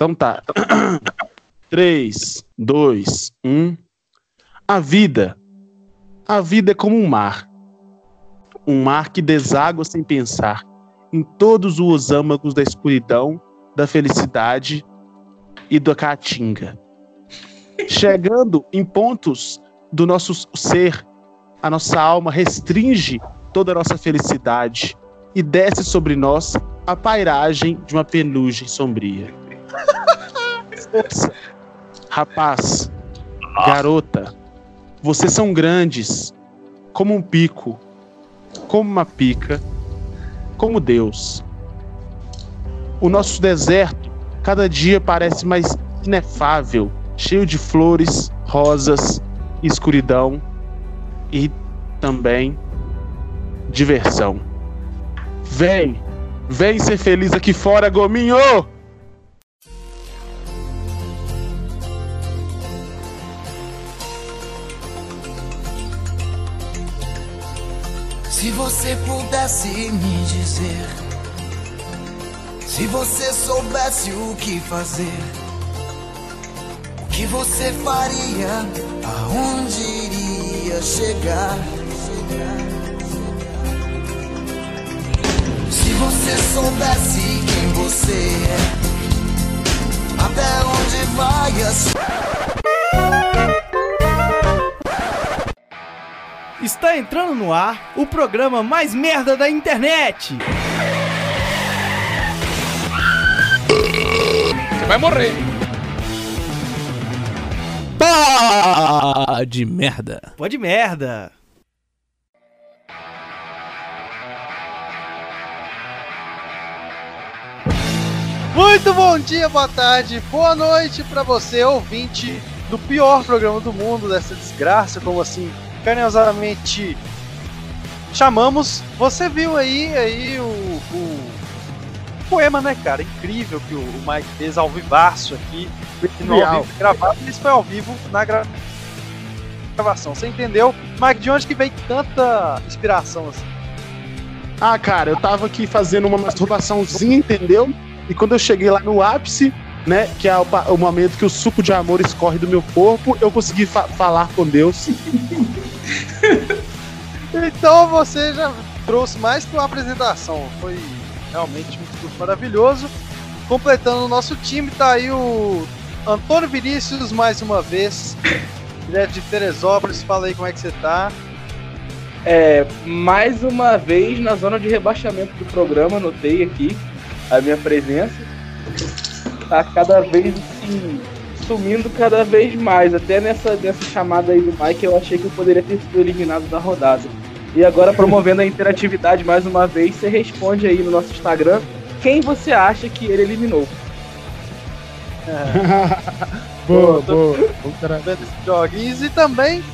Então tá. 3, 2, 1. A vida. A vida é como um mar. Um mar que deságua sem pensar em todos os âmagos da escuridão, da felicidade e da caatinga. Chegando em pontos do nosso ser, a nossa alma restringe toda a nossa felicidade e desce sobre nós a pairagem de uma penugem sombria. Rapaz, garota, vocês são grandes, como um pico, como uma pica, como Deus. O nosso deserto cada dia parece mais inefável, cheio de flores, rosas, escuridão e também diversão. Vem, vem ser feliz aqui fora, Gominho! Se você pudesse me dizer, se você soubesse o que fazer, o que você faria, aonde iria chegar? Se você soubesse quem você é, até onde vai a sua. Está entrando no ar o programa mais merda da internet. Você vai morrer. Pá de merda. Pode merda. Muito bom dia, boa tarde, boa noite para você, ouvinte do pior programa do mundo, dessa desgraça, como assim carinhosamente chamamos. Você viu aí, aí o, o poema, né, cara? Incrível que o, Mike fez ao vivaço aqui. No ao vivo gravado, isso foi ao vivo na gra... gravação. Você entendeu? Mike, de onde que veio tanta inspiração assim? Ah, cara, eu tava aqui fazendo uma masturbaçãozinha, entendeu? E quando eu cheguei lá no ápice, né, que é o, o momento que o suco de amor escorre do meu corpo, eu consegui fa falar com Deus. então você já trouxe mais que uma apresentação. Foi realmente um discurso maravilhoso. Completando o nosso time, tá aí o Antônio Vinícius mais uma vez. Direto de Teresópolis, fala aí como é que você tá. É, mais uma vez na zona de rebaixamento do programa, notei aqui a minha presença. Tá cada vez assim, sumindo cada vez mais. Até nessa, nessa chamada aí do Mike, eu achei que eu poderia ter sido eliminado da rodada. E agora, promovendo a interatividade mais uma vez, você responde aí no nosso Instagram quem você acha que ele eliminou. É. boa, boa. Joguinhos. E também,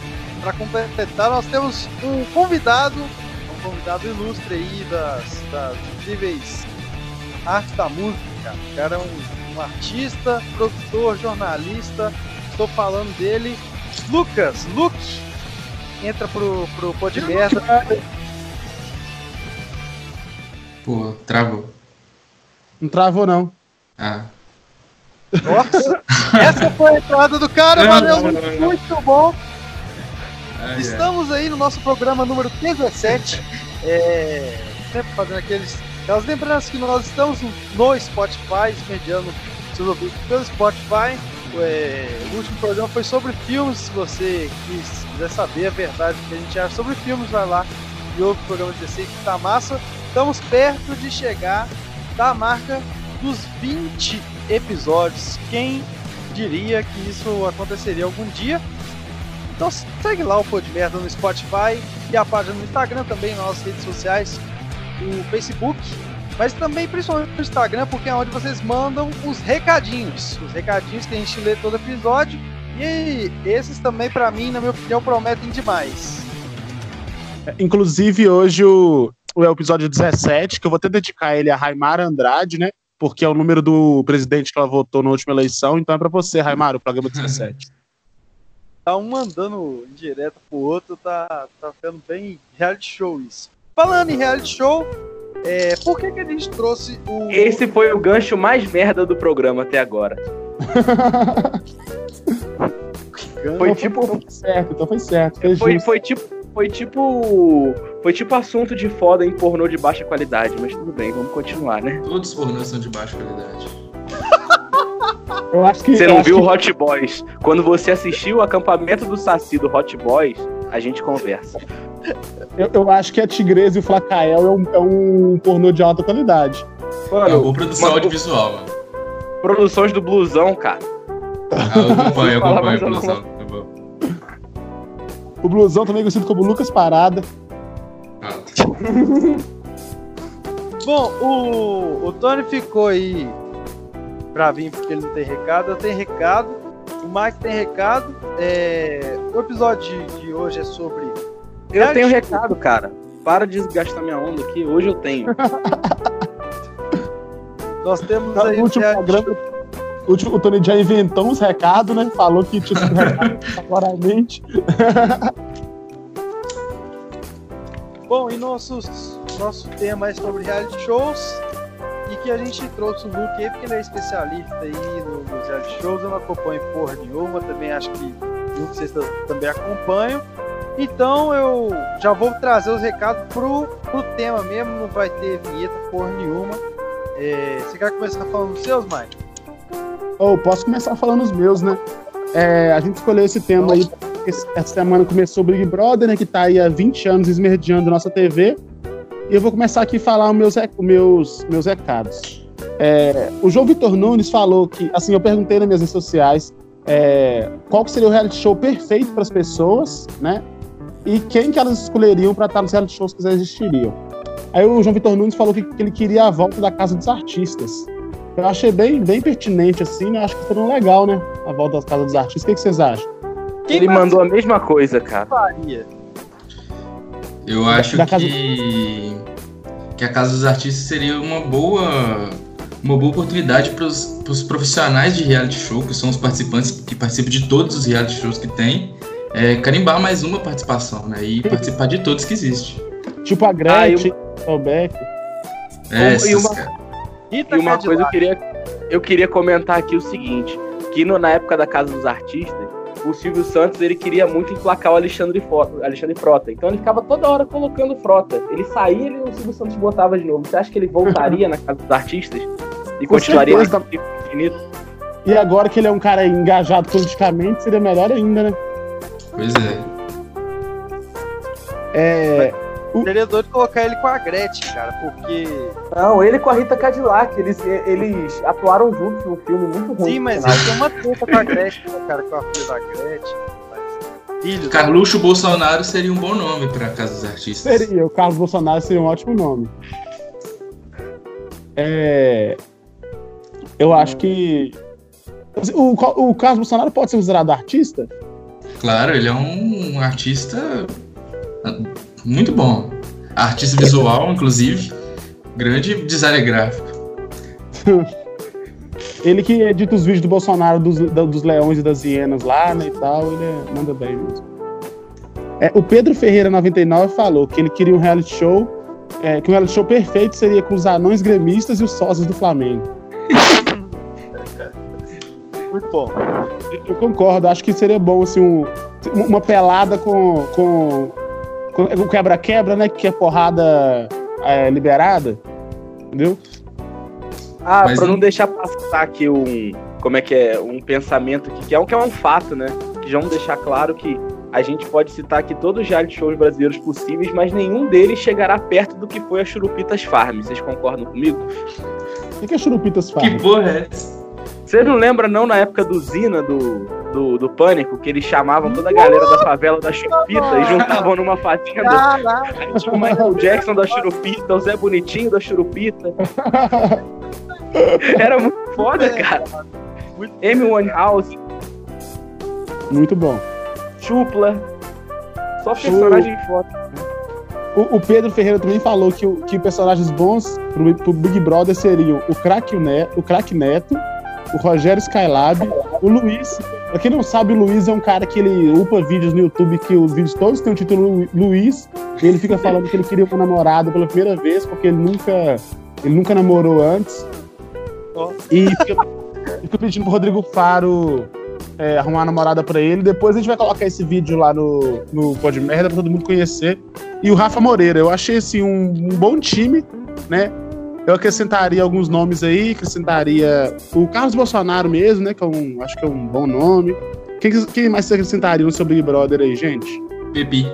para completar, nós temos um convidado, um convidado ilustre aí das, das incríveis artes da música. O cara é um um artista, produtor, jornalista. Estou falando dele, Lucas. Luke, entra pro, pro Pod Merda. Pô, travou. Não travou, não. Ah. Nossa, essa foi a entrada do cara, valeu, muito, muito bom. Ai, Estamos aí no nosso programa número 17. É, sempre fazendo aqueles aquelas lembranças que nós estamos no Spotify, mediando seus ouvintes pelo Spotify. É, o último programa foi sobre filmes. Se você quis, quiser saber a verdade que a gente acha sobre filmes, vai lá e ouve o programa 16 que tá massa. Estamos perto de chegar da marca dos 20 episódios. Quem diria que isso aconteceria algum dia? Então segue lá o Pô de Merda no Spotify e a página no Instagram também, nas nossas redes sociais o Facebook, mas também principalmente no Instagram, porque é onde vocês mandam os recadinhos. Os recadinhos que a gente lê todo episódio. E esses também, para mim, na minha opinião, prometem demais. É, inclusive, hoje o, o episódio 17, que eu vou até dedicar ele a Raimara Andrade, né? Porque é o número do presidente que ela votou na última eleição. Então é para você, Raimara, o programa 17. tá um mandando direto pro outro, tá, tá ficando bem reality show isso. Falando em reality show, É, por que, que a gente trouxe o. Esse foi o gancho mais merda do programa até agora. Foi tipo. Então foi certo, então foi certo. Foi, Foi, tipo. Foi tipo. Foi tipo assunto de foda em pornô de baixa qualidade, mas tudo bem, vamos continuar, né? Todos os pornôs são de baixa qualidade. Eu acho que. Você não viu o que- Hot Boys? Quando você assistiu o acampamento do Saci do Hot Boys, a gente conversa. Eu, eu acho que a Tigresa e o Flacael é um, é um pornô de alta qualidade. É uma Mano, boa produção uma- audiovisual, mano. produções do Blusão, cara. Ah, eu acompanho, eu acompanho a mais produção. Tá. O Blusão também conhecido como Lucas Parada. Fala. Bom, o, o Tony ficou aí pra vir porque ele não tem recado. Eu tenho recado. O Mike tem recado. É, o episódio de, hoje é sobre. Eu tenho recado, cara. Para de gastar minha onda aqui. Hoje eu tenho. Nós temos No aí. último o, último- o Tony já inventou uns recados, né? Falou que tinha sido recado claramente. Bom, e nossos, nosso tema é sobre reality shows. Que a gente trouxe o Luke aí, porque ele é especialista aí no- nos reality shows. Eu não acompanho porra nenhuma, também acho que vocês também acompanham. Então eu já vou trazer os recados pro, pro tema mesmo, não vai ter vinheta porra nenhuma. É, você quer começar falando dos seus, Mike? Ou posso começar falando os meus, né? É, a gente escolheu esse tema aí, porque essa semana começou o Big Brother, né? Que tá aí há 20 anos esmerdeando nossa TV. E eu vou começar aqui a falar os meus, meus, meus recados. É, o João Vitor Nunes falou que, assim, eu perguntei nas minhas redes sociais é, qual que seria o reality show perfeito para as pessoas, né? E quem que elas escolheriam para estar nos reality shows que já existiriam. Aí o João Vitor Nunes falou que, que ele queria a volta da Casa dos Artistas. Eu achei bem, bem pertinente, assim, né? Acho que seria legal, né? A volta das Casas dos Artistas. O que, que vocês acham? Ele mandou a mesma coisa, cara. participaria? Eu acho da casa- que, que a Casa dos Artistas seria uma boa, uma boa oportunidade para os profissionais de reality show, que são os participantes que participam de todos os reality shows que tem, é, carimbar mais uma participação, né? E participar de todos que existe. Tipo a Ah, Gretchen, o Beck. É, E uma- ca- Rita E uma coisa eu queria, eu queria comentar aqui o seguinte, que no- na época da Casa dos Artistas, o Silvio Santos ele queria muito emplacar o Alexandre, Fo- Alexandre Frota. Então ele ficava toda hora colocando Frota. Ele saía e o Silvio Santos botava de novo. Você acha que ele voltaria na Casa dos Artistas? E Com continuaria certeza. nesse infinito? E agora que ele é um cara engajado politicamente, seria melhor ainda, né? Pois é. É, Seria doido colocar ele com a Gretchen, cara, porque. Não, ele com a Rita Cadillac, eles, eles atuaram juntos num filme muito ruim. Sim, mas ele tem uma treta com a Gretchen, né, cara, com a filha da Gretchen. Mas... Filho. Carluxo Bolsonaro seria um bom nome para a Casa dos Artistas. seria. O Carlos Bolsonaro seria um ótimo nome. É, eu acho que. O, o Carlos Bolsonaro pode ser considerado artista? Claro, ele é um artista muito bom. Artista visual, inclusive. Grande designer gráfico. Ele que edita os vídeos do Bolsonaro, dos, dos leões e das hienas lá, né, e tal, ele é- manda bem mesmo. É, o Pedro Ferreira 99 falou que ele queria um reality show, é, que um reality show perfeito seria com os anões gremistas e os sócios do Flamengo. Muito bom. Eu concordo, acho que seria bom, assim, um- uma pelada com, com o quebra-quebra, né, que é porrada é, liberada, entendeu? Ah, Mas pra não não- deixar passar aqui um. Como é que é? Um pensamento aqui, que é um, que é um fato, né? Que já vamos deixar claro que a gente pode citar aqui todos os reality shows brasileiros possíveis, mas nenhum deles chegará perto do que foi a Churupitas Farm. Vocês concordam comigo? O que, a Churupitas faz? Que porra é essa? Você não lembra, não, na época do Zina, do, do, do Pânico, que eles chamavam toda a galera da favela da Churupita e juntavam numa fazenda? Aí tinha o Michael Jackson da Churupita, o Zé Bonitinho da Churupita. Era muito foda, cara. Amy Winehouse, Muito bom. Chupla. Só personagem foda. O, o Pedro Ferreira também falou que, o- que personagens bons pro, pro Big Brother seriam o Crack Neto, o Crack Neto, o Rogério Skylab, o Luiz. Pra quem não sabe, o Luiz é um cara que ele upa vídeos no YouTube que os vídeos todos têm o título Lu- Luiz Ele fica falando que ele queria uma namorada pela primeira vez, porque ele nunca, ele nunca namorou antes. Ó. E fica, fica pedindo pro Rodrigo Faro é, arrumar uma namorada pra ele. Depois a gente vai colocar esse vídeo lá no, no Pode Merda pra todo mundo conhecer. E o Rafa Moreira, eu achei assim um, um bom time, né? Eu acrescentaria alguns nomes aí, acrescentaria o Carlos Bolsonaro mesmo, né? Que é um, acho que é um bom nome. Quem, quem mais você acrescentaria no seu Big Brother aí, gente? Pepi.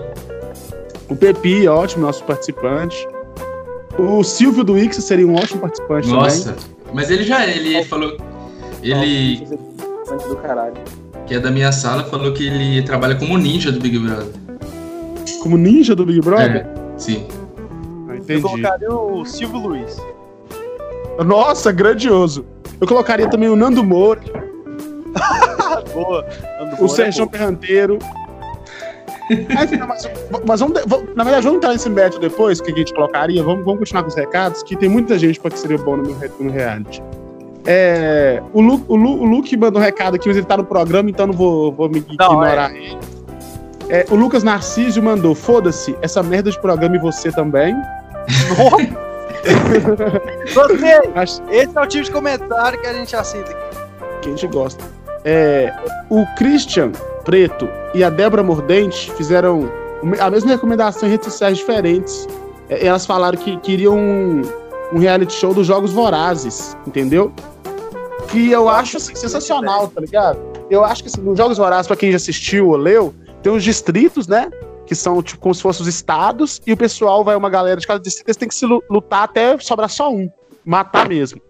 O Pepi, ótimo, nosso participante. O Silvio do Ix seria um ótimo participante Nossa. Mas ele já, ele falou. Ele, do caralho. que é da minha sala, falou que ele trabalha como ninja do Big Brother. também. Como ninja do Big Brother? É, sim. Ah, Eu entendi. colocaria o Silvio Luiz. Nossa, grandioso. Eu colocaria também o Nando Moura, Boa. Nando o Moura é Sérgio Ferranteiro. Mas, mas- mas vamos, vamos- na verdade, vamos entrar nesse método depois, que a gente colocaria. Vamos, vamos continuar com os recados, que tem muita gente para que seria bom no, re- no reality. É, o, Lu, o, Lu, o Luke mandou um recado aqui, mas ele tá no programa, então não vou, vou me ignorar ele. É, o Lucas Narciso mandou: foda-se, essa merda de programa e você também. Você, Acho esse é o tipo de comentário que a gente aceita aqui. que a gente gosta. É, o Christian Preto e a Débora Mordente fizeram a mesma recomendação em redes sociais diferentes. É, Elas falaram que queriam um, um reality show dos Jogos Vorazes, entendeu? Que eu acho assim, sensacional, tá ligado? Eu acho que assim, nos Jogos Vorazes, pra quem já assistiu ou leu, tem os distritos, né? Que são tipo como se fossem os estados, e o pessoal vai uma galera de cada distrito, eles têm que se lu- lutar até sobrar só um. Matar mesmo.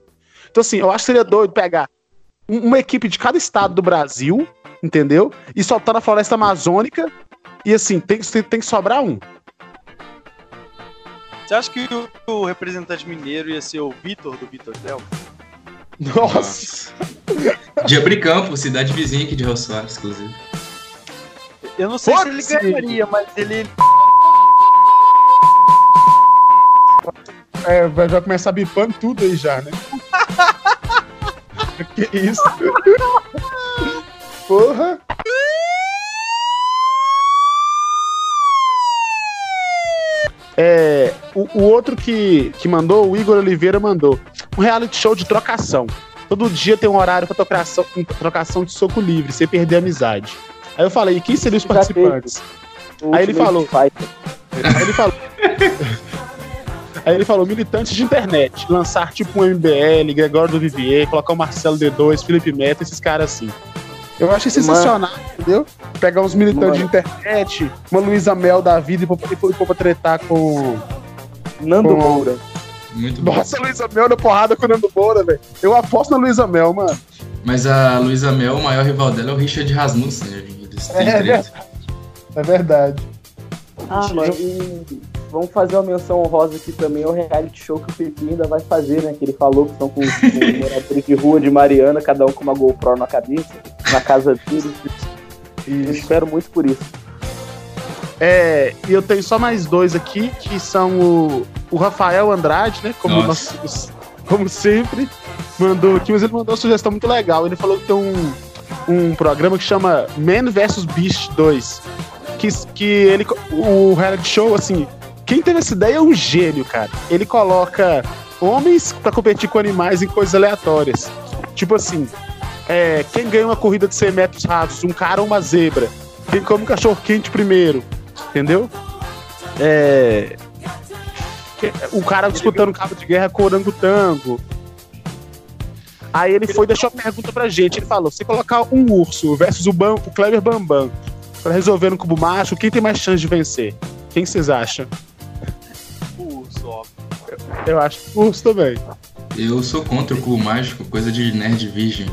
Então, assim, eu acho que seria doido pegar um- uma equipe de cada estado do Brasil, entendeu? E soltar na floresta amazônica. E assim, tem, tem, que sobrar um. Você acha que o, o representante mineiro ia ser o Vitor do Vitor Del? Nossa! De Abricampo, cidade vizinha aqui de Rio Soares, inclusive. Eu não sei se ele Foda-se. ganharia, mas ele. É, vai, vai começar bipando tudo aí já, né? que isso? Porra! É, o, o outro que, que mandou, o Igor Oliveira mandou. Um reality show de trocação. Todo dia tem um horário pra trocação, trocação de soco livre, sem perder a amizade. Aí eu falei, e quem seriam os participantes? Aí ele Fighter. Aí ele falou. Aí ele falou, militantes de internet, lançar tipo um MBL, Gregório do Vivier, colocar o Marcelo D2, Felipe Meta, esses caras assim. Eu achei sensacional, entendeu? Pegar uns militantes de internet, uma Luísa Mel da vida e pôr e pra tretar com. Nando Com- Moura. Muito bom. Nossa, Luísa Mel na porrada com o Nando Moura, velho. Eu aposto na Luísa Mel, mano. Mas a Luísa Mel, o maior rival dela é o Richard Rasmussen. Né? É, treta. É verdade. Ah, mano, e vamos fazer uma menção honrosa aqui também ao reality show que o Pepe ainda vai fazer, né? Que ele falou que são com, com moradores de rua de Mariana, cada um com uma GoPro na cabeça, na casa dele. Eu espero muito por isso. É, e eu tenho só mais dois aqui, que são o, o Rafael Andrade, né? Como, Nossa. nós- como sempre, mandou aqui, mas ele mandou uma sugestão muito legal. Ele falou que tem um, um programa que chama Man vs Beast 2. Que, que ele. O reality show, assim. Quem teve essa ideia é um gênio, cara. Ele coloca homens pra competir com animais em coisas aleatórias. Tipo assim, é, quem ganha uma corrida de 100 metros rasos? Um cara ou uma zebra? Quem come um cachorro quente primeiro? Entendeu? É. O cara disputando cabo de guerra com orangotango. Aí ele foi e deixou a pergunta pra gente. Ele falou: se colocar um urso versus o, Bam, o Kleber Bambam pra resolver no cubo macho, quem tem mais chance de vencer? Quem vocês acham? O só. Eu acho que o urso também. Eu sou contra o cubo mágico, coisa de nerd virgem.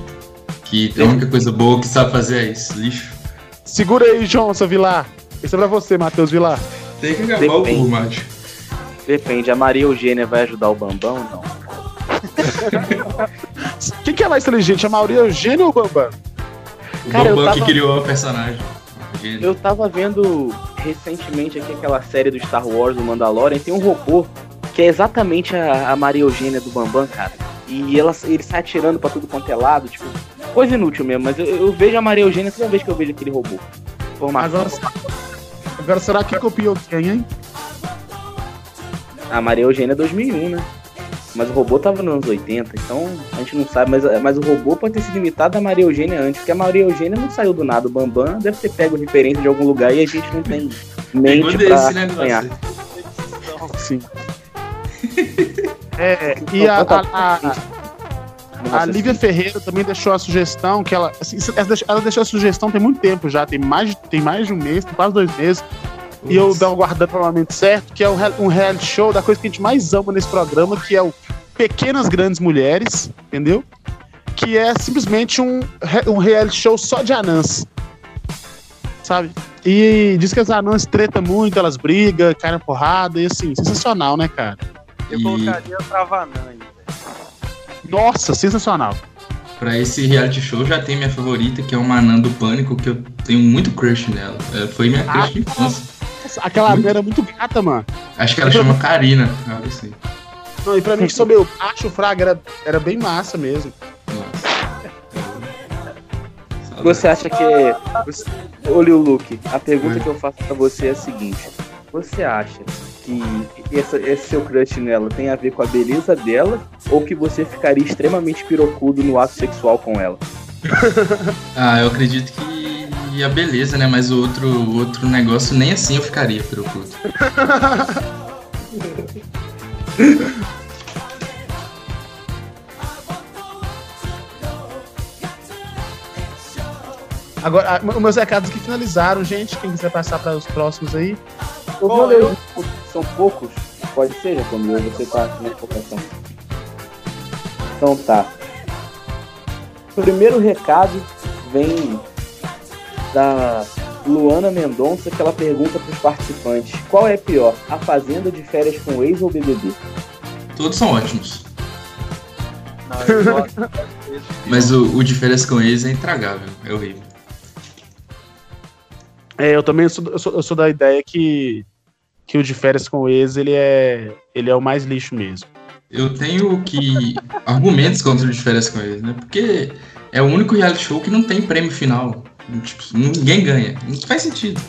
Que a única coisa boa que sabe fazer é isso, lixo. Segura aí, Johnson Vilar. Esse é pra você, Matheus Vilar. Tem que acabar o Depende. cubo mágico. Depende, a Maria Eugênia vai ajudar o Bambão? Não. Quem que é mais inteligente, a Maria Eugênio ou o Bambam? O Cara, eu Bambam que tava- criou o personagem. Gênio. Eu tava vendo recentemente aqui aquela série do Star Wars, o Mandalorian, tem um robô que é exatamente a, a Maria Eugênia do Bambam, cara. E ela, ele sai atirando pra tudo quanto é lado, tipo, coisa inútil mesmo, mas eu, eu vejo a Maria Eugênia toda vez que eu vejo aquele robô. Formação. Agora, agora será que copiou quem, hein? A Maria Eugênia é 2001, né? Mas o robô tava nos anos 80, então a gente não sabe. Mas, mas o robô pode ter sido imitado da Maria Eugênia antes, porque a Maria Eugênia não saiu do nada. O Bambam deve ter pego referência de algum lugar e a gente não tem mente Pegou pra desse negócio. Sim. É, e a, a, a, a Lívia Ferreira também deixou a sugestão que ela. Assim, ela deixou- a sugestão tem muito tempo já, tem mais, de- tem mais de um mês, tem quase dois meses. E eu dou guardando para o momento certo, que é um, real- um reality show da coisa que a gente mais ama nesse programa, que é o Pequenas Grandes Mulheres, entendeu? Que é simplesmente um, um reality show só de anãs. Sabe? E diz que as anãs tretam muito, elas brigam, caem na porrada, e assim, sensacional, né, cara? Eu E- colocaria Travanã aí. Nossa, sensacional. Pra esse reality show já tem minha favorita, que é uma anã do Pânico, que eu tenho muito crush nela. Ela foi minha crush de infância. Nossa, aquela anã era muito gata, mano. Acho que ela chama Karina, algo assim. Não, e pra mim, que sou meu macho, o Fraga era, era bem massa mesmo. Nossa. Você acha que. Você... Olha o Luke. A pergunta que eu faço pra você é a seguinte: Você acha que essa- esse seu crush nela tem a ver com a beleza dela ou que você ficaria extremamente pirocudo no ato sexual com ela? Ah, eu acredito que a beleza, né? Mas o outro, o outro negócio, nem assim eu ficaria preocupado. Agora, os meus recados aqui finalizaram, gente. Quem quiser passar para os próximos aí. Eu vou ler eu- São poucos? Pode ser, Jacomil, ou você tá na empolgação? Então tá. Primeiro recado vem da Luana Mendonça, que ela pergunta pros participantes: qual é pior, a fazenda de férias com ex ou BBB? Todos são ótimos. Não, eu gosto. Mas o, o de férias com eles é intragável, é horrível. É, eu também sou, eu sou, eu sou da ideia que, que o de férias com o ex, ele é, ele é o mais lixo mesmo. Eu tenho que. argumentos contra o de férias com eles, né? Porque é o único reality show que não tem prêmio final. Tipo, ninguém ganha. Não faz sentido.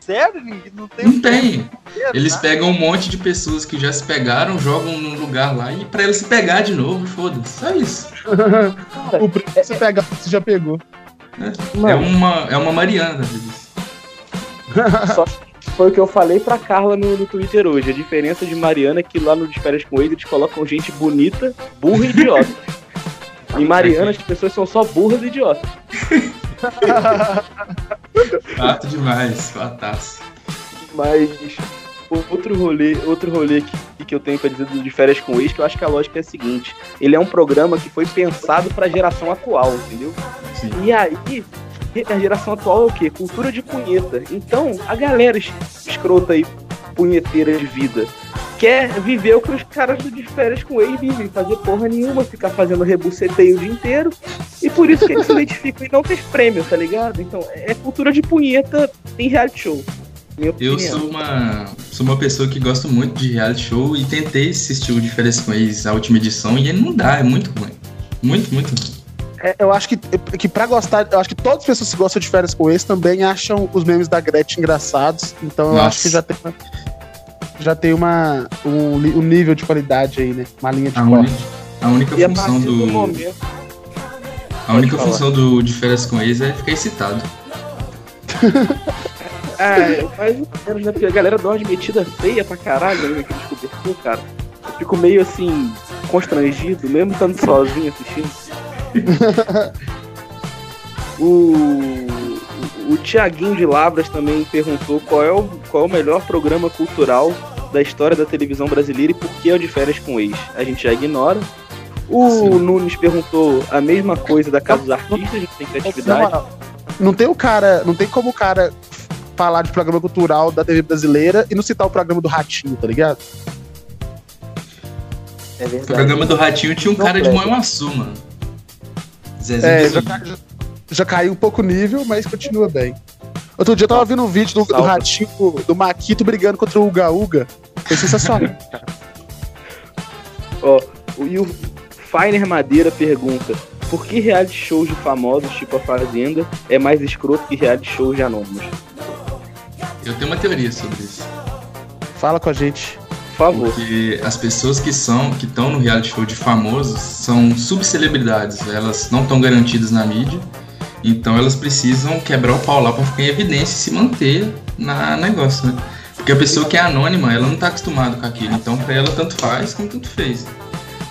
Sério? Ninguém- Não tem Não tem. Eles tá? pegam um monte de pessoas que já se pegaram, jogam num lugar lá e pra eles se pegar de novo, foda-se. Só isso. O que você pega, você já pegou. É Mano, uma, é uma Mariana vida. só foi o que eu falei pra Carla no, no Twitter hoje. A diferença de Mariana é que lá no de férias com ex eles colocam gente bonita, burra e idiota. Em Mariana as pessoas são só burras e idiotas. Fato demais, fataço. Mas outro rolê, outro rolê que, que eu tenho pra dizer de férias com ex, que eu acho que a lógica é a seguinte: ele é um programa que foi pensado pra geração atual, entendeu? Sim. E aí, a geração atual é o quê? Cultura de punheta. Então, a galera es- escrota aí, punheteira de vida, quer viver o que os caras do de férias com ex vivem, fazer porra nenhuma, ficar fazendo rebuceteio o dia inteiro. E por isso que eles se identificam e não ter prêmio, tá ligado? Então, é cultura de punheta em reality show. Minha Eu sou uma, sou uma pessoa que gosto muito de reality show e tentei assistir o de férias com eles, a última edição, e ele não dá, é muito ruim. Muito, muito ruim. É, eu acho que, que pra gostar, eu acho que todas as pessoas que gostam de férias com ex também acham os memes da Gretchen engraçados. Então eu Nossa. acho que já tem uma, já tem uma, um, um nível de qualidade aí, né? Uma linha de A, corte. única, a única E a função partir do do. momento. A única falar. função do de férias com eles é ficar excitado. É, mas quero, né? Porque a galera dá uma metida feia pra caralho né, naquele descobertor, cara. Eu fico meio assim, constrangido, mesmo estando sozinho assistindo. o, o, o Tiaguinho de Labras também perguntou qual é, o, qual é o melhor programa cultural da história da televisão brasileira e por que é o de férias com ex. A gente já ignora. O Sim. Nunes perguntou a mesma coisa da Casa dos Artistas, a gente tem criatividade. moral, Não tem o cara, não tem como o cara falar de programa cultural da TV brasileira e não citar o programa do Ratinho, tá ligado? É O programa do Ratinho tinha um Não cara de presta. Moemaçu, mano. Zezé É, já, já, já caiu um pouco o nível, mas continua bem. Outro dia eu tava vendo um vídeo do, do. Ratinho, do, Maquito brigando contra o Uga Uga. Foi sensacional. Ó, o- e o Finer Madeira pergunta: por que reality shows de famosos, tipo a Fazenda, é mais escroto que reality shows de anônimos? Eu tenho uma teoria sobre isso. Fala com a gente. favor. Porque as pessoas que são, que estão no reality show de famosos são subcelebridades. Elas não estão garantidas na mídia. Então elas precisam quebrar o pau lá pra ficar em evidência e se manter na negócio, né? Porque a pessoa que é anônima, ela não tá acostumada com aquilo. Então pra ela tanto faz como tanto fez.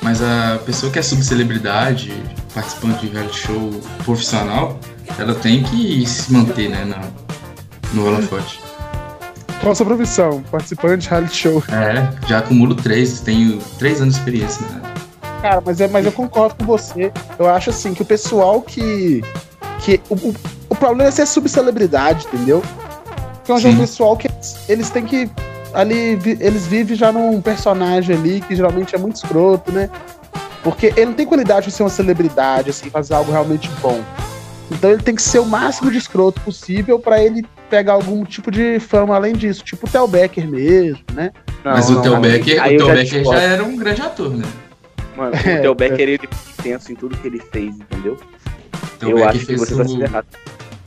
Mas a pessoa que é subcelebridade, participante de reality show profissional, ela tem que se manter, né, na, no holofote. Qual a sua profissão? Participante de reality show. É, já acumulo três, tenho três anos de experiência, né? Cara, mas, é, mas eu concordo com você. Eu acho assim que o pessoal que. Que o, o, o problema é ser subcelebridade, entendeu? Então, é um pessoal que eles, eles têm que. Ali, vi- eles vivem já num personagem ali que geralmente é muito escroto, né? Porque ele não tem qualidade de ser uma celebridade, assim, fazer algo realmente bom. Então ele tem que ser o máximo de escroto possível pra ele pegar algum tipo de fama além disso. Tipo o Theo Becker mesmo, né? Não, Mas o não, Theo aí- Becker, aí o Theo já Becker já era um grande ator, né? Mano, É, o Theo Becker, ele pensa em tudo que ele fez, entendeu? O Theo eu acho que fez você tá o, sendo errado.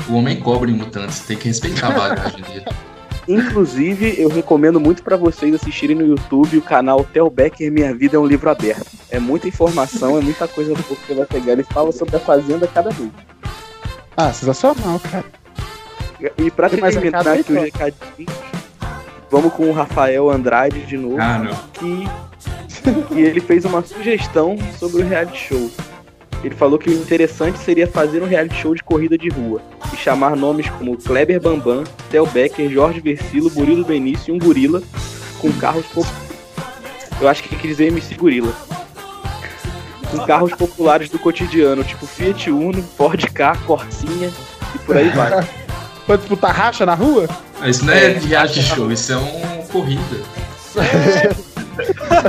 o Homem Cobra em Mutantes. Tem que respeitar a bagagem dele. Inclusive, eu recomendo muito pra vocês assistirem no YouTube o canal Theo Becker Minha Vida é um Livro Aberto. É muita informação, é muita coisa do que você vai pegar. Ele fala sobre a Fazenda cada vez. Ah, sensacional, cara. E pra Tem terminar aqui os recadinhos, vamos com o Rafael Andrade de novo, Ah, não. que, que ele fez uma sugestão sobre o reality show. Ele falou que o interessante seria fazer um reality show de corrida de rua e chamar nomes como Kleber Bambam, Theo Becker, Jorge Versilo, Murilo Benício e um gorila com carros populares. Eu acho que quis dizer MC Gorila. Com carros populares do cotidiano, tipo Fiat Uno, Ford K, Corsinha e por aí vai. Pra disputar racha na rua? Isso não é, reality show, isso é uma corrida.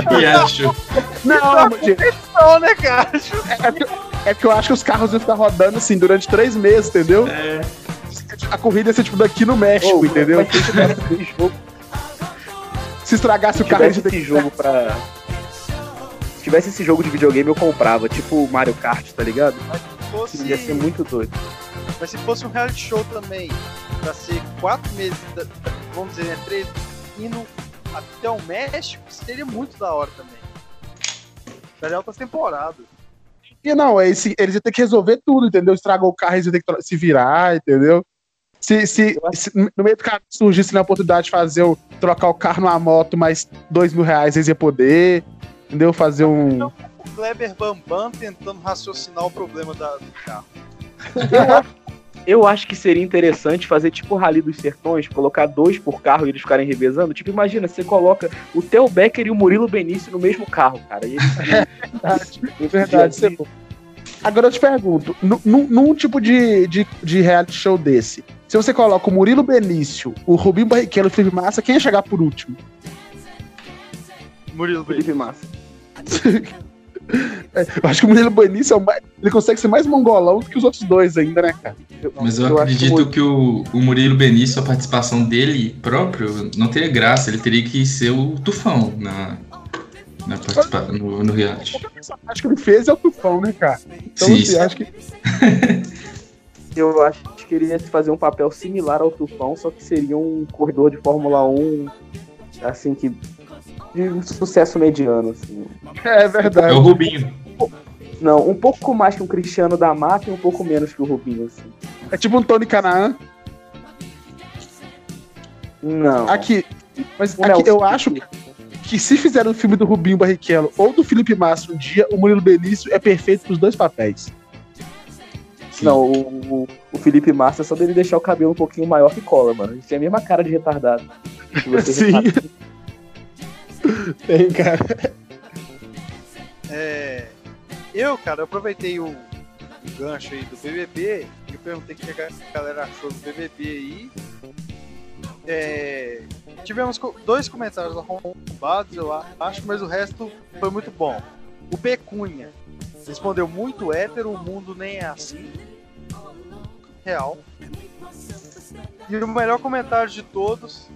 reality show. Não, gente, Não, né, cara? é, porque, é porque eu acho que os carros iam ficar rodando assim durante três meses, entendeu? É, A corrida ia ser tipo daqui no México, Ô, entendeu? Mas se estragasse o carro, a gente esse jogo pra. Se tivesse esse jogo de videogame, eu comprava. Tipo o Mario Kart, tá ligado? Se fosse, Ia ser muito doido. mas se fosse um reality show também, pra ser quatro meses, da- vamos dizer, né, três, indo até o México, seria muito da hora também. Seria outras temporadas. E não, é esse- eles iam ter que resolver tudo, entendeu? Estragou o carro, eles iam ter que se virar, entendeu? Se, se, se no meio do caminho surgisse a oportunidade de fazer o, trocar o carro numa moto, mais dois mil reais, eles iam poder, entendeu? Fazer um. O Kleber Bambam tentando raciocinar o problema da, do carro. Eu acho que seria interessante fazer tipo o Rally dos Sertões, colocar dois por carro e eles ficarem revezando. Tipo, imagina, você coloca o Theo Becker e o Murilo Benício no mesmo carro, cara. E eles É verdade, isso é bom. Agora eu te pergunto, nu- nu- num tipo de, de, de reality show desse, se você coloca o Murilo Benício, o Rubinho Barrichello e o Felipe Massa, quem ia chegar por último? Murilo Benício. Felipe Massa. É, Eu acho que o Murilo Benício é o mais, ele consegue ser mais mongolão do que os outros dois ainda, né, cara? mas eu, Eu acredito que que o, o Murilo Benício, a participação dele próprio, não teria graça. Ele teria que ser o tufão na, na participa no, no reality. Acho que ele fez é o Tufão, né, cara? Então, Sim, assim, sim. acho que. Eu acho que ele ia fazer um papel similar ao Tufão, só que seria um corredor de Fórmula 1, assim, que. De um sucesso mediano, assim. É É verdade. o Rubinho. Não, um pouco mais que um Cristiano da Mata e um pouco menos que o Rubinho, assim. É tipo um Tony Canaan. Não. Aqui. Mas O aqui, Nelson eu acho que se fizer um filme do Rubinho Barrichello ou do Felipe Massa um dia, o Murilo Benício é perfeito pros dois papéis. Sim. Não, o, o- o Felipe Massa é só dele deixar o cabelo um pouquinho maior que cola, mano. Gente tem a mesma cara de retardado. Sim. Tem, cara. É, eu, cara, aproveitei o, o gancho aí do BBB e eu perguntei o que a galera achou do BBB aí. É, tivemos dois comentários arrombados, eu acho, mas o resto foi muito bom. O Pecunha respondeu muito hétero, o mundo nem é assim. Real. E o melhor comentário de todos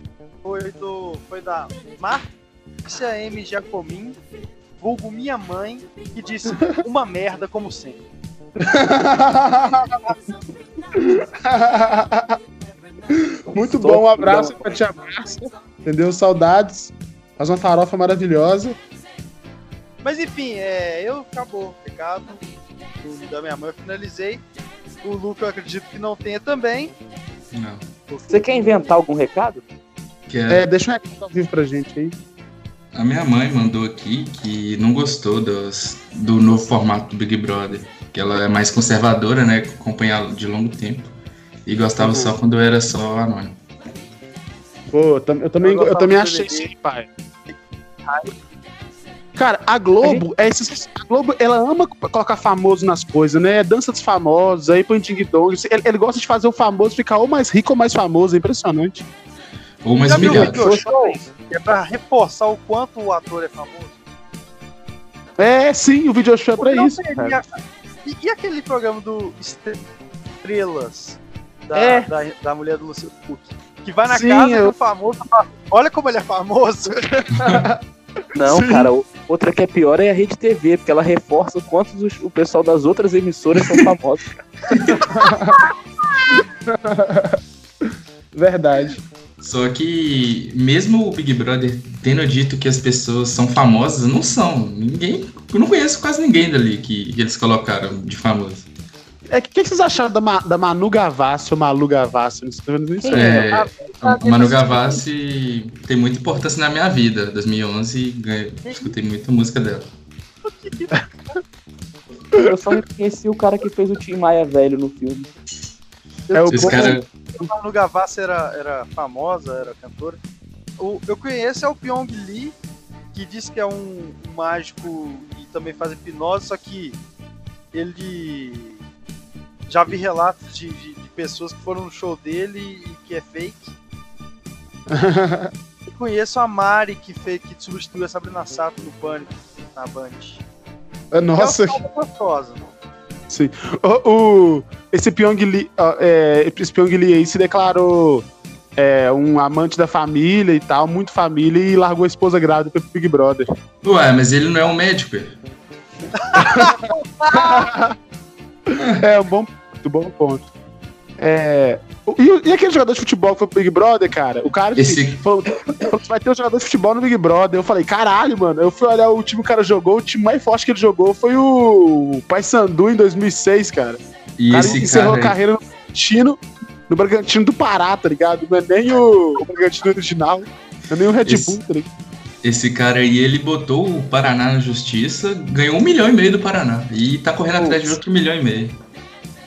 foi, do, foi da Márcia M. Giacomin, vulgo minha mãe, que disse uma merda como sempre. Muito bom, um abraço pra tia Márcia. Entendeu? Saudades. Faz uma farofa maravilhosa. Mas enfim, é, eu acabou o recado do- da minha mãe, eu finalizei. O Luca eu acredito que não tenha também. Não. Você quer inventar algum recado? Que é, É, deixa um recado ao vivo pra gente aí. A minha mãe mandou aqui que não gostou dos, do novo formato do Big Brother. Que ela é mais conservadora, né? Acompanha de longo tempo. E gostava só quando era só anônimo. Pô, eu, tam- eu também, Eu eu, também achei isso, pai. Cara, a Globo, é esses, a Globo, ela ama colocar famoso nas coisas, né? Dança dos famosos, aí põe ding dong. Ele, ele gosta de fazer o famoso ficar ou mais rico ou mais famoso, é impressionante. Ou mais Já humilhado. É pra reforçar o quanto o ator é famoso. É, sim, o video show é pra isso. seria-. E, e aquele programa do Estrelas da, É. da, da mulher do Luciano Huck? Que vai na Sim, casa eu- do famoso fala, olha como ele é famoso. Não, Sim. cara, outra que é pior é a Rede TV, porque ela reforça o quanto os- o pessoal das outras emissoras são famosos. Verdade. Só que, mesmo o Big Brother tendo dito que as pessoas são famosas, não são. Ninguém. Eu não conheço quase ninguém dali que, que eles colocaram de famoso. É, o que, que vocês acharam da, Ma- da Manu Gavassi ou Malu Gavassi? Não sei se vendo isso. É, o Manu Gavassi tem muita importância na minha vida. 2011, ganhei- escutei muita música dela. Eu só reconheci o cara que fez o Tim Maia velho no filme. É o Esse bom- cara, A Manu Gavassi era, era famosa, era cantora. O, eu conheço é o Pyong Lee, que diz que é um, um mágico e também faz hipnose, só que ele. Já vi relatos de, de- de pessoas que foram no show dele e que é fake. Eu conheço a Mari, que, fez, que substituiu a Sabrina Sato no Pânico, na Band. Nossa, É uma gostosa. O, o- esse Pyong Lee, é, esse Pyong Lee aí se declarou é, um amante da família e tal, muito família, e largou a esposa grávida pro Big Brother. ué, mas ele não é um médico. é? É um bom ponto, bom ponto. É, e, e aquele jogador de futebol que foi pro Big Brother, cara? O cara que Esse- falou, falou que vai ter um jogador de futebol no Big Brother. Eu falei, caralho, mano. Eu fui olhar o time que o cara jogou, o time mais forte que ele jogou foi o Paysandu em 2006, cara. E O cara esse encerrou cara. a carreira no Bragantino, no Bragantino do Pará, tá ligado? Não é nem o, o Bragantino original, não é nem o Red Esse- Bull, tá ligado? Esse cara aí, ele botou o Paraná na justiça, ganhou um milhão e meio do Paraná. E tá correndo atrás de outro milhão e meio.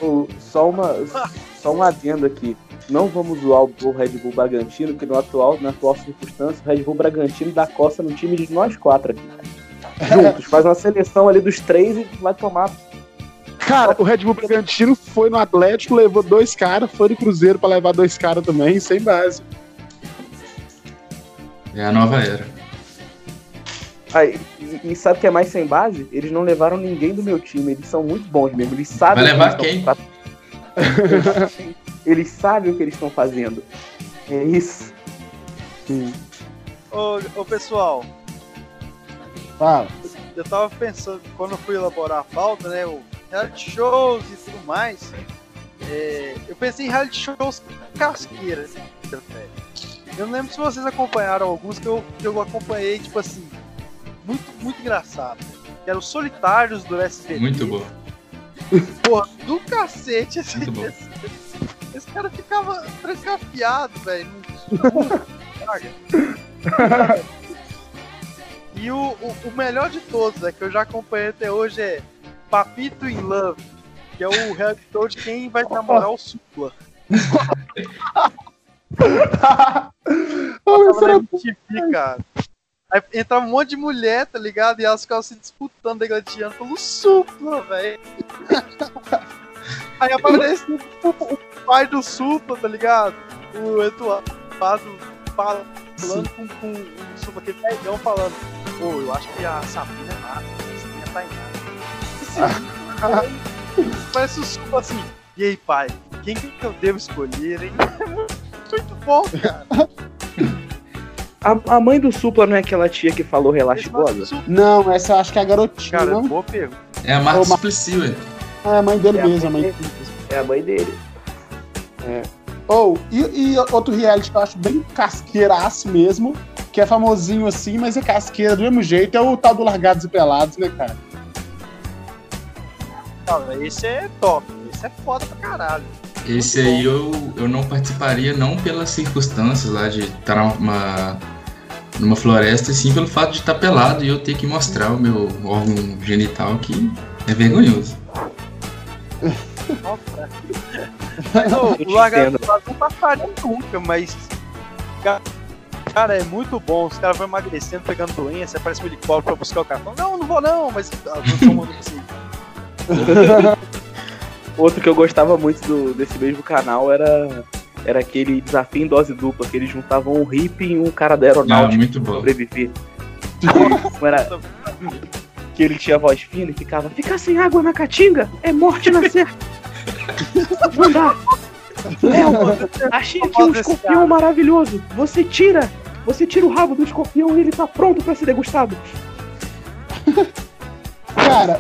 Ô, só, uma, só um adendo aqui. Não vamos zoar o Red Bull Bragantino, que no atual, na atual circunstância, o Red Bull Bragantino dá costa no time de nós quatro aqui. Juntos, faz uma seleção ali dos três e vai tomar. Cara, o Red Bull Bragantino foi no Atlético, levou dois caras, foi no Cruzeiro pra levar dois caras também, sem base. É a nova era. Aí, e, e sabe o que é mais sem base? Eles não levaram ninguém do meu time. Eles são muito bons mesmo. Eles sabem. Vai levar que eles quem? estão fazendo. Eles sabem o que eles estão fazendo. É isso. Ô, ô pessoal, Fala. eu tava pensando, quando eu fui elaborar a pauta, né, o reality shows e tudo mais, é, eu pensei em reality shows casqueiras, velho. Eu não lembro se vocês acompanharam alguns que eu, que eu acompanhei, tipo assim, muito, muito engraçado. Que eram os solitários do SBT. Muito bom. Porra, do cacete. Muito bom. Esse, esse cara ficava trancafiado, velho. E o, o, o melhor de todos, é que eu já acompanhei até hoje, é Papito in Love, que é o reality show de quem vai namorar o Supla. Oh, na MTV, cara. Aí entrava um monte de mulher, tá ligado? E elas ficavam se disputando, degladiando pelo Supla, velho. Aí aparece o, o pai do Supla, tá ligado? O Eduardo falando com, com o Supla, aquele velhão falando. Pô, eu acho que a Sabrina é massa, a Sabrina tá em nada. Parece o Supla assim. E aí, pai, quem que eu devo escolher, hein? Muito bom, cara. A, a mãe do Supla não é aquela tia que falou relaxe bola? Não, essa eu acho que é a garotinha, Cara, não? boa pergunta. É a Marta Mar- Suplicy, ué. É a mãe dele É mesmo, a mãe dele. É a mãe dele. Ou, e, e outro reality que eu acho bem casqueiraço mesmo que é famosinho assim, mas é casqueira do mesmo jeito, é o tal do Largados e Pelados, né, cara? Cara, esse é top. Esse é foda pra caralho. Esse aí eu, eu não participaria não pelas circunstâncias lá de estar numa, numa floresta, e sim pelo fato de estar pelado e eu ter que mostrar o meu órgão genital que é vergonhoso. Nossa. Te o Pelados não passaria nunca, mas. ca- Cara, é muito bom. Os caras vão emagrecendo, pegando doença, aparece um helicóptero pra buscar o cara. Fala, Não, não vou não, mas. Ah, vou tomar assim. Outro que eu gostava muito do- desse mesmo canal era, era aquele desafio em dose dupla, que eles juntavam um hippie e um cara da Ah, aeronáutica muito pra bom. sobreviver. Era que ele tinha voz fina e ficava, ficar sem água na caatinga é morte na certa. Não dá. Léo, achei aqui um escorpião maravilhoso. Você tira, você tira o rabo do escorpião e ele tá pronto pra ser degustado. Cara,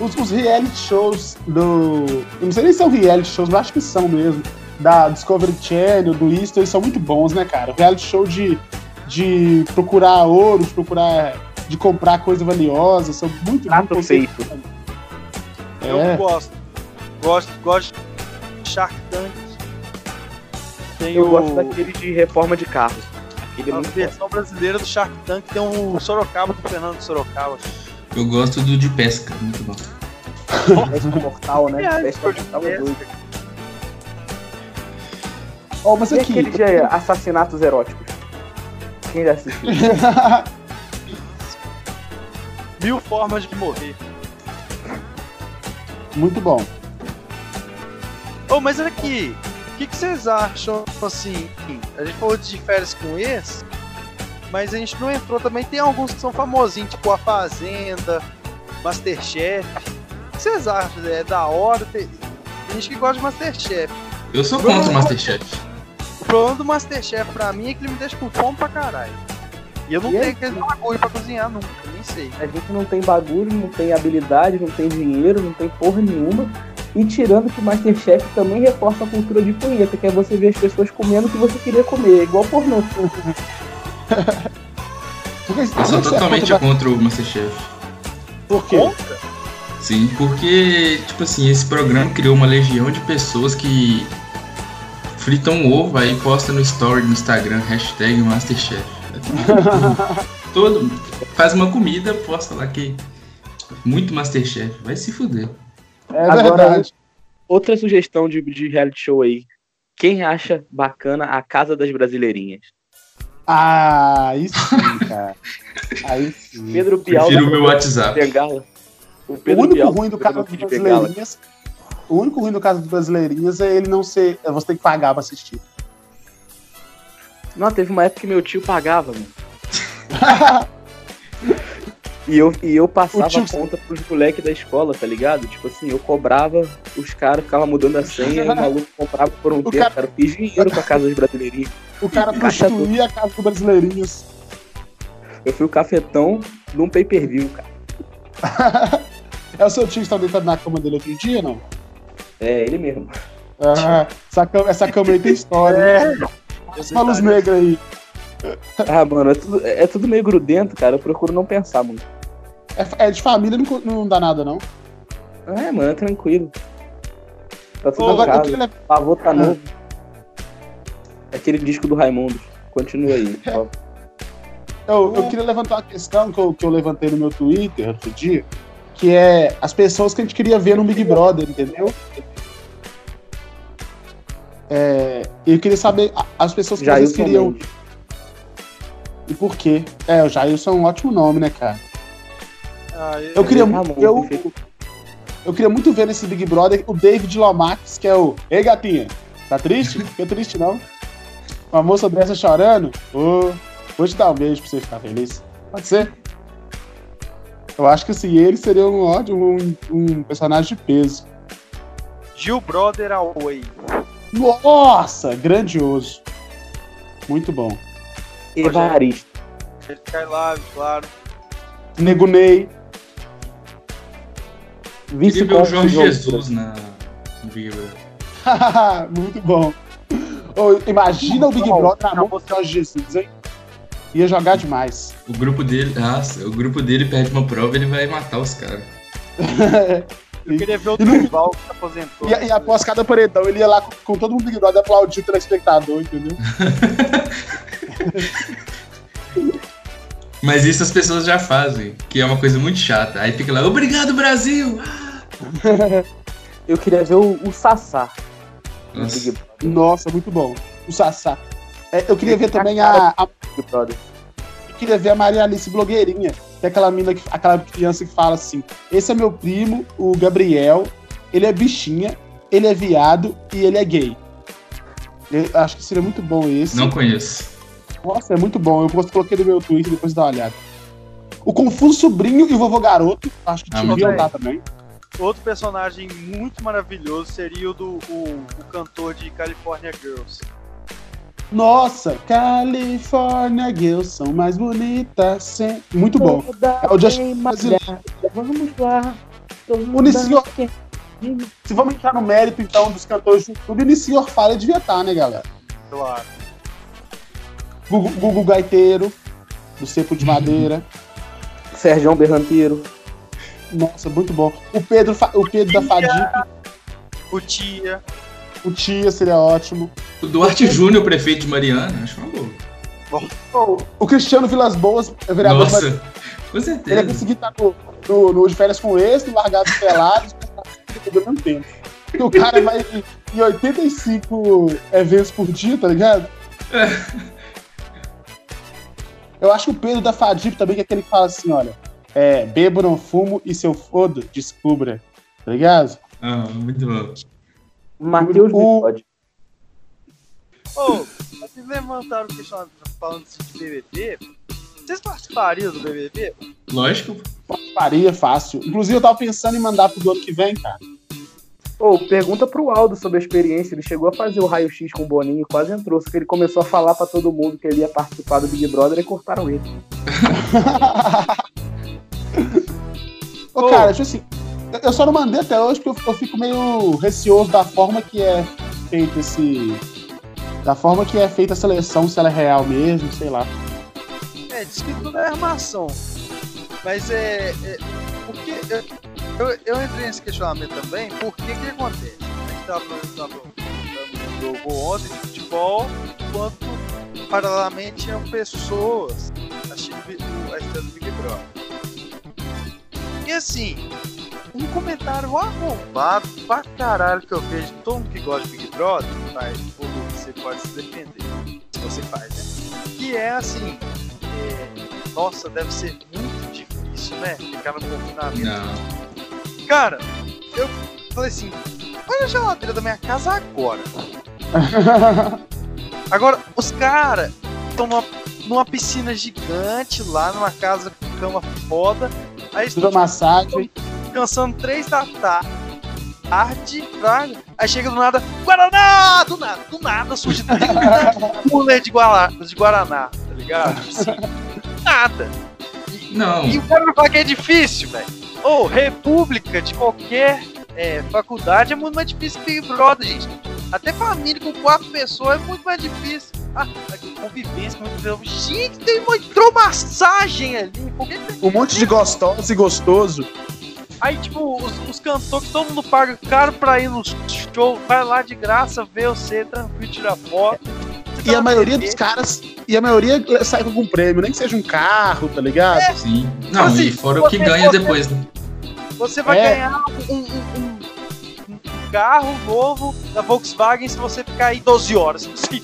os, os reality shows do. Eu não sei nem se são reality shows, mas acho que são mesmo. Da Discovery Channel, do Easter, eles são muito bons, né, cara? O reality show de, de procurar ouro, de procurar. de comprar coisa valiosa, são muito Prato muito feito. Eu É. gosto. Gosto, gosto de Shark Tank. Tem Eu o, gosto daquele de reforma de carro. Aquele é a bom. versão brasileira do Shark Tank tem o Sorocaba do Fernando Sorocaba. Eu gosto do de pesca, muito bom. Pesca mortal, né? É, Pesca mortal é doido. Ó, mas E aqui. aquele de assassinatos eróticos? Quem já assistiu? Mil formas de morrer. muito bom. Ô, mas olha aqui, o que, que vocês acham, assim, a gente falou de férias com ex, mas a gente não entrou também, tem alguns que são famosinhos, tipo A Fazenda, Masterchef. O que vocês acham? É da hora? Tem, tem gente que gosta de Masterchef. Eu sou contra o Masterchef. O problema do Masterchef pra mim é que ele me deixa com fome pra caralho. E eu não E tenho aí? aquele bagulho pra cozinhar nunca, nem sei. A gente não tem bagulho, não tem habilidade, não tem dinheiro, não tem porra nenhuma. E tirando que o Masterchef também reforça a cultura de punheta, que é você ver as pessoas comendo o que você queria comer, é igual pornô. Por que, Eu sou é totalmente contra- contra o Masterchef. Por quê? Contra? Sim, porque, tipo assim, esse programa criou uma legião de pessoas que fritam um ovo aí posta no story no Instagram, hashtag Masterchef. Todo faz uma comida, posta lá que muito Masterchef. Vai se fuder. É Agora, verdade. Outra sugestão de, de reality show aí. Quem acha bacana a Casa das Brasileirinhas? Ah, aí sim, cara. Aí sim. Pedro Bial Prefiro o meu WhatsApp. Bengala. O O único Bial ruim do caso Bengala. brasileirinhas. O único ruim do caso dos brasileirinhas é ele não ser. é Você tem que pagar pra assistir. Não, teve uma época que meu tio pagava, mano. E eu, e eu passava tio- a conta pros moleques da escola, tá ligado? Tipo assim, eu cobrava, os caras ficavam mudando a senha, o maluco comprava por um O tempo, cara- fiz dinheiro com a casa dos brasileirinhos. O cara prostituía a casa dos brasileirinhos. Eu fui o cafetão num pay-per-view, cara. É o seu tio que estava deitado na cama dele outro dia, não? É, ele mesmo. Ah, essa, cama, essa cama aí tem história. É. Essa luz negra aí. Ah, mano, é tudo, é tudo meio grudento, cara. Eu procuro não pensar muito. É, é de família, não, não dá nada, não. É, mano, é tranquilo. Tá tudo Ô, Agora, eu casa. queria, lev- O avô tá novo. Aquele disco do Raimundo. Continua aí. eu, eu queria levantar uma questão que eu, que eu levantei no meu Twitter outro dia, que é as pessoas que a gente queria ver no Big Brother, entendeu? É, eu queria saber as pessoas que vocês Jailson queriam Mendes. e por quê. É, o Jailson é um ótimo nome, né, cara? Ah, Eu queria, Ramon, muito- eu, eu queria muito ver nesse Big Brother o David Lomax, que é o Ei, gatinha, tá triste? Fica triste, não? Uma moça dessa chorando? Ô, vou te dar um beijo pra você ficar feliz. Pode ser? Eu acho que assim, ele seria um ótimo, um, um personagem de peso. Gil Brother Away. Nossa, grandioso. Muito bom. Evaristo. Ele cai lá, claro. Nego Ney. Queria ver o Jorge João Jesus na no Big Brother. Muito bom. Ô, imagina o Big Brother na mão do Jorge Jesus, hein? Ia jogar demais. O grupo dele. Nossa, o grupo dele perde uma prova ele vai matar os caras. Eu queria ver o E Duval que se aposentou. E, e após cada paredão, ele ia lá com, com todo mundo Big Brother aplaudir o telespectador, entendeu? Mas isso as pessoas já fazem, que é uma coisa muito chata. Aí fica lá, obrigado Brasil! Eu queria ver o, o Sassá. no Nossa. Nossa, muito bom. O Sassá. É, eu queria ver também a, a- eu queria ver a Maria Alice blogueirinha, que é aquela mina que, aquela criança que fala assim: "Esse é meu primo, o Gabriel. Ele é bichinha, ele é viado e ele é gay." Eu acho que seria muito bom esse. Não conheço. Nossa, é muito bom. Eu coloquei no meu Twitter depois dá uma olhada. O Confuso Sobrinho e o Vovô Garoto. Acho que deviam muito estar também. Outro personagem muito maravilhoso seria o do o, o cantor de California Girls. Nossa, California Girls são mais bonitas. Sem... Muito bom. É o Justin brasileiro. Vamos lá. O se vamos entrar no mérito, então, dos cantores do YouTube, o Nissenhor Falha devia estar, né, galera? Claro. Gugu, Gugu Gaiteiro, do Cepo de Madeira. Sérgio Berranteiro. Nossa, muito bom. O Pedro, o Pedro da Fadic, O Tia. o Tia seria ótimo. O Duarte Júnior, prefeito de Mariana, acho uma boa. O Cristiano Vilas Boas, é vereador Nossa, com Ele ia certeza. conseguir estar no, no, no de férias com esse, pelados, tudo ao mesmo tempo. O cara vai em, em 85 eventos por dia, tá ligado? Eu acho que o Pedro da Fadip também, que é aquele que fala assim, olha, é, bebo, não fumo, e se eu fodo, descubra. Tá ligado? Ah, muito bom. Matheus O- Bigode. Ô, vocês levantaram o questionamento falando assim de BBB. Vocês participariam do BBB? Lógico. Faria fácil. Inclusive, eu tava pensando em mandar pro ano que vem, cara. Ô, pergunta pro Aldo sobre a experiência. Ele chegou a fazer o raio-x com o Boninho, quase entrou. Só que ele começou a falar pra todo mundo que ele ia participar do Big Brother e cortaram ele. Ô, cara, tipo assim, eu- só não mandei até hoje porque eu, eu fico meio receoso da forma que é feito esse. Da forma que é feita a seleção, se ela é real mesmo, sei lá. É, diz que tudo é armação. Mas é. é porque eu, eu, eu entrei nesse questionamento também, por que acontece? A gente tava falando do jogo ontem de futebol, enquanto paralelamente tinham pessoas assistindo a do Big Brother. E assim, um comentário arrombado pra caralho que eu vejo todo mundo que gosta de Big Brother, mas pô, você pode se defender, se você faz, né? Que é assim, é, nossa, deve ser muito difícil, né? Ficar no confinamento. Não. Cara, eu falei assim, olha a geladeira da minha casa agora. Agora, os caras estão numa, numa piscina gigante lá, numa casa com cama foda. Aí estão Hidromassagem. descansando três da ta- tarde, praga. Aí chega do nada, Guaraná! Do nada, do nada surge 30 cooler de, de Guaraná, tá ligado? Assim, nada. Não. E o cara que é difícil, velho. Ô, república de qualquer é, faculdade é muito mais difícil que Big Brother, gente. Até família com quatro pessoas é muito mais difícil. Ah, convivência com muito Gente, tem uma hidromassagem ali. Um monte de gostoso e gostoso. Aí, tipo, os, os cantores que todo mundo paga caro pra ir no show, vai lá de graça ver você tranquilo, tirar foto. E a na maioria dos caras. E a maioria sai com algum prêmio, nem que seja um carro, tá ligado? É. Sim. Não, Assim, e fora o que ganha você- depois, né? Você vai É. ganhar um, um- um- carro novo da Volkswagen se você ficar aí 12 horas. Sim.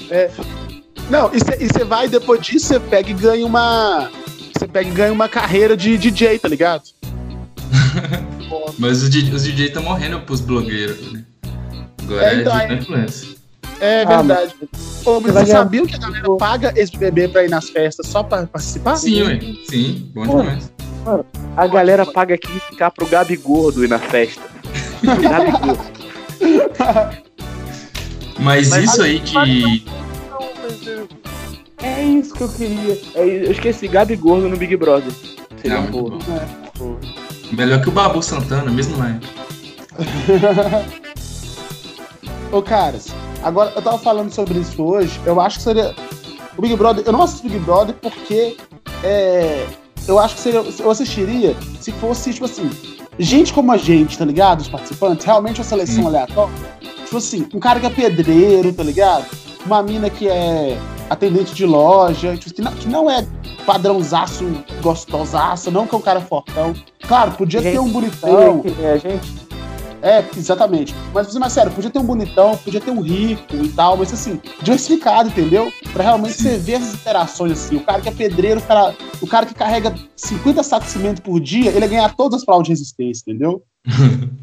Não, e você vai, depois disso, você pega e ganha uma. Você pega e ganha uma carreira de DJ, tá ligado? Mas os, D- os DJ estão morrendo pros blogueiros, né? Agora É, é, então, digital é- influencer. É Ah, verdade. Ô, mas você sabia que a galera paga esse bebê pra ir nas festas só pra participar? Sim, ué. Sim, bom Pô. demais. A galera paga aqui ficar pro Gabi Gordo ir na festa. Gabi Gordo. Mas, Mas- isso aí de. É isso que eu queria. É, eu esqueci, Gabi Gordo no Big Brother. Seria Não, um bom. Melhor que o Babu Santana, mesmo lá. Ô, caras, agora eu tava falando sobre isso hoje. Eu acho que seria. o Big Brother, eu não assisto Big Brother porque é, eu acho que seria, eu assistiria se fosse, tipo assim, gente como a gente, tá ligado? Os participantes, realmente uma seleção Hum. aleatória. Tipo assim, um cara que é pedreiro, tá ligado? Uma mina que é atendente de loja, tipo, que, não, que não é padrãozaço, gostosaço, não que é um cara fortão. Claro, podia ter um bonitão. nem a gente. É, exatamente. Mas, mas sério, podia ter um bonitão, podia ter um rico e tal, mas assim, diversificado, entendeu? Pra realmente você ver essas interações assim. O cara que é pedreiro, o cara, o cara que carrega 50 sacos de cimento por dia, ele ia ganhar todas as provas de resistência, entendeu?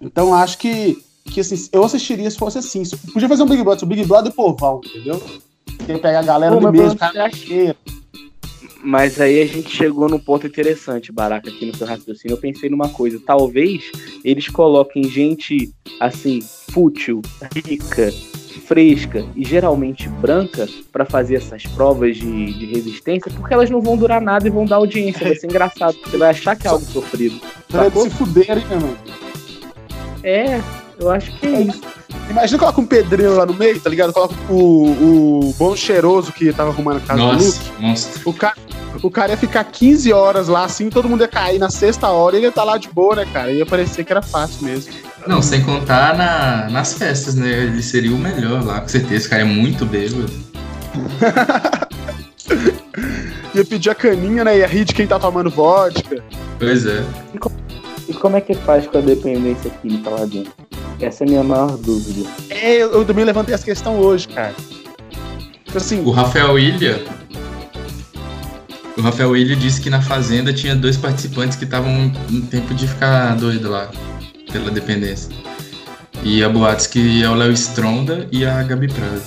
Então acho que, que assim, eu assistiria se fosse assim. Podia fazer um Big Brother, um Big Brother povão, entendeu? Tem que pegar a galera Pô, do mesmo, cara cheiro. Mas aí a gente chegou num ponto interessante, Baraca, aqui no seu raciocínio. Eu pensei numa coisa. Talvez eles coloquem gente, assim, fútil, rica, fresca e geralmente branca pra fazer essas provas de, de resistência, porque elas não vão durar nada e vão dar audiência. Vai ser engraçado. Você vai achar que é algo sofrido. Sacou? se fuderem, né, mano? É, eu acho que é isso. Imagina coloca um pedreiro lá no meio, tá ligado? Coloca o, o bom cheiroso que tava arrumando a casa do Luke. Nossa, monstro. O cara, o cara ia ficar 15 horas lá, assim, todo mundo ia cair na sexta hora e ele ia estar lá de boa, né, cara? Ia parecer que era fácil mesmo. Não, sem contar na, nas festas, né? Ele seria o melhor lá, com certeza. Esse cara é muito bêbado. Ia pedir a caninha, né? Ia rir de quem tá tomando vodka. Pois é. E como é que faz com a dependência química lá dentro? Essa é a minha maior dúvida. É, eu, eu também levantei essa questão hoje, cara. Tipo Assim, O Rafael Ilha. O Rafael Ilha disse que na Fazenda tinha dois participantes que estavam no tempo de ficar doido lá, pela dependência. E a boatos que é o Léo Stronda e a Gabi Prado.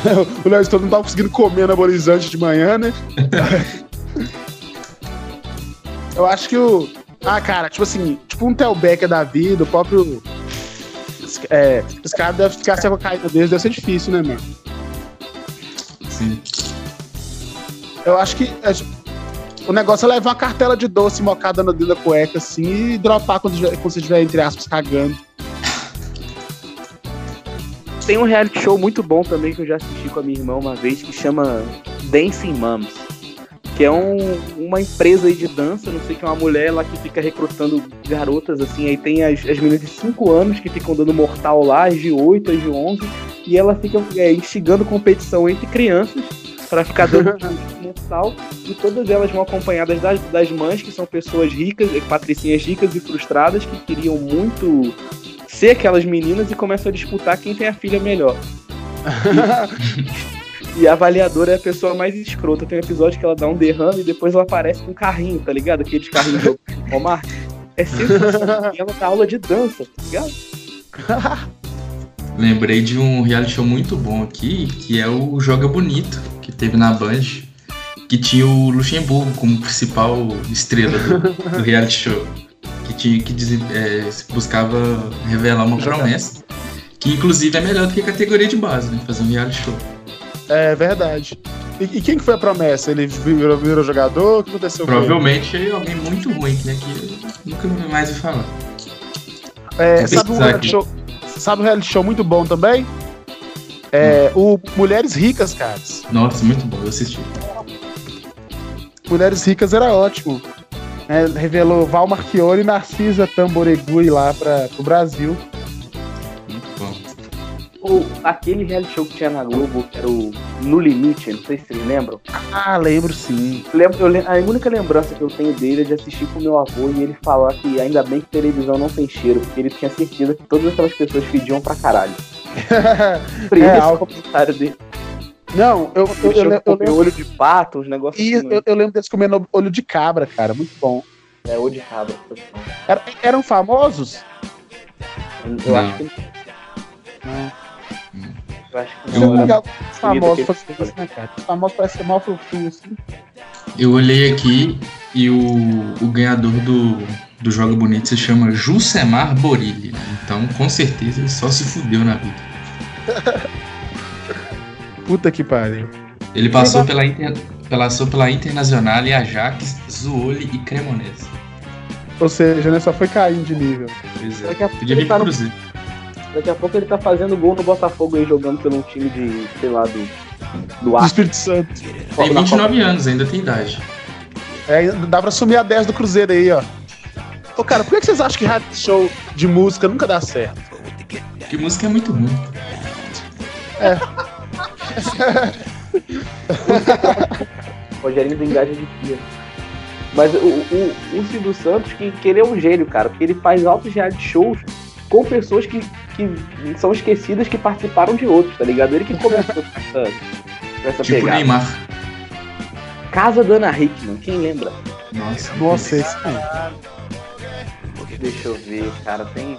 o Léo Stone não tava conseguindo comer anabolizante de manhã, né? eu acho que o. Ah, cara, tipo assim, tipo um Tel Becker da vida, o próprio. É, os caras devem ficar sem a cocaína deles, deve ser difícil, né, mano? Sim. Eu acho que é, o negócio é levar uma cartela de doce mocada no dedo da cueca, assim, e dropar quando, quando você estiver, entre aspas, cagando. Tem um reality show muito bom também que eu já assisti com a minha irmã uma vez que chama Dancing Moms. Que é um- uma empresa aí de dança, não sei que é uma mulher lá que fica recrutando garotas, assim, aí tem as, as meninas de 5 anos que ficam dando mortal lá, as de 8, as de 11, e ela fica é, instigando competição entre crianças pra ficar dando mortal, e todas elas vão acompanhadas das, das mães, que são pessoas ricas, eh, patricinhas ricas e frustradas, que queriam muito ser aquelas meninas e começam a disputar quem tem a filha melhor. E a avaliadora é a pessoa mais escrota. Tem um episódio que ela dá um derrame e depois ela aparece com um carrinho, tá ligado? Aqueles carrinhos do Omar. É sensacional. E ela dá aula de dança, tá ligado? Lembrei de um reality show muito bom aqui, que é o Joga Bonito, que teve na Band, que tinha o Luxemburgo como principal estrela do, do reality show. Que tinha que desen- é, buscava revelar uma promessa. Que inclusive é melhor do que a categoria de base, né? Fazer um reality show. É verdade. E, e quem que foi a promessa? Ele virou, virou jogador? O que aconteceu com ele? Provavelmente é alguém muito ruim, né? Que nunca mais vi falar. É, sabe, um reality show, sabe um reality show muito bom também? É, o Mulheres Ricas, cara. Nossa, muito bom, eu assisti. Mulheres Ricas era ótimo. É, revelou Val Marchiori e Narcisa Tamboregui lá para o Brasil. Ou aquele reality show que tinha na Globo, que era o No Limite, não sei se vocês lembram. Ah, lembro sim. Lembro, eu a única lembrança que eu tenho dele é de assistir com meu avô e ele falar que ainda bem que televisão não tem cheiro, porque ele tinha certeza que todas aquelas pessoas fediam pra caralho. Foi É, comentário dele. Não, eu, eu, eu, eu, eu, lembro, olho de pato, uns negócios e assim. eu, eu lembro deles comendo olho de cabra, cara. Muito bom. É, olho de cabra. Era- eram famosos? Eu Não. acho que Não. Eu acho que É não. famosos que- fazerem isso, né, cara? Parecem ser mal fofinho, assim. Eu olhei aqui e o, o ganhador do, do Joga Bonito se chama Jusemar Borilli. né? Então, com certeza, ele só se fudeu na vida. Puta que pariu. Ele passou pela, inter, passou pela Internacional, Ajax, Zuoli e Cremonese. Ou seja, né, só foi caindo de nível. Pois é. Daqui a pouco Podia ele tá no Cruzeiro. Daqui a pouco ele tá fazendo gol no Botafogo aí, jogando pelo time de, sei lá, do Do Do ar. Espírito Santo. Tem 29 anos, ainda tem idade. É, dá pra assumir a 10 do Cruzeiro aí, ó. Ô, cara, por que vocês acham que reality show de música nunca dá certo? Porque música é muito ruim. Rogerinho do Engaja de Pia. Mas o, o, o Silvio Santos, que, que ele é um gênio, cara, porque ele faz altos reality shows com pessoas que, que são esquecidas que participaram de outros, tá ligado? Ele que começou com essa, com essa Tipo pegada. Neymar. Casa da Ana Hickman, quem lembra? Nossa. Nossa, esse Deixa eu ver, cara, tem.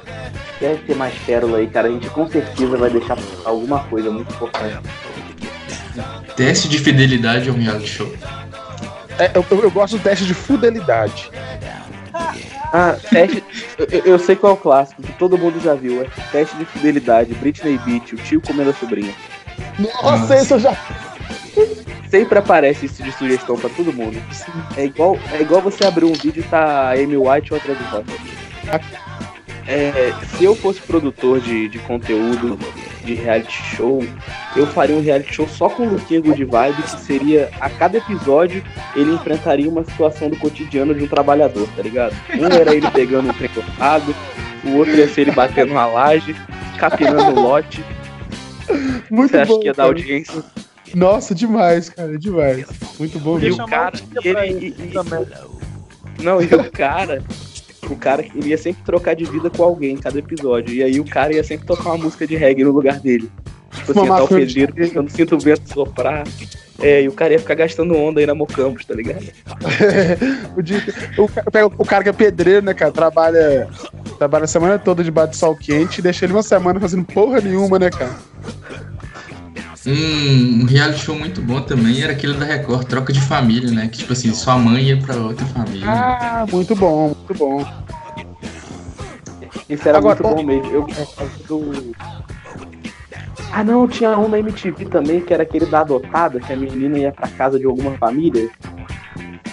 Deve ter mais pérola aí, cara. A gente com certeza vai deixar alguma coisa muito importante. Teste de fidelidade é um reality show. É, eu, eu- eu gosto do teste de fidelidade. Ah, teste. eu, eu- sei qual é o clássico, que todo mundo já viu. É teste de fidelidade, Britney Beach, o tio comendo a sobrinha. Nossa, esse eu já. Sempre aparece isso de sugestão pra todo mundo. É igual, é igual você abrir um vídeo e tá a Amy White ou a Travis. É, se eu fosse produtor de, de conteúdo de reality show, eu faria um reality show só com o Luquinha Good Vibe, que seria, a cada episódio, ele enfrentaria uma situação do cotidiano de um trabalhador, tá ligado? Um era ele pegando um trem cortado, o outro ia ser ele batendo uma laje, capinando o lote. Muito Você acha bom. que ia dar audiência? Nossa, demais, cara, demais. Muito bom E o cara, ele, e- e- não, e o cara, o cara ele ia sempre trocar de vida com alguém em cada episódio. E aí o cara ia sempre tocar uma música de reggae no lugar dele. Tipo assim, tá o pedreiro, eu não sinto o vento soprar. É, e o cara ia ficar gastando onda aí na Mocampos, tá ligado? o, dia o o cara que é pedreiro, né, cara? Trabalha, trabalha a semana toda debaixo de sol quente e deixa ele uma semana fazendo porra nenhuma, né, cara? Um, um reality show muito bom também era aquele da Record, Troca de Família, né? Que tipo assim, sua mãe ia pra outra família. Ah, muito bom, muito bom. Isso era Agora, muito bom mesmo. Eu do. Ah não, tinha um na MTV também, que era aquele da adotada, que a menina ia pra casa de alguma família.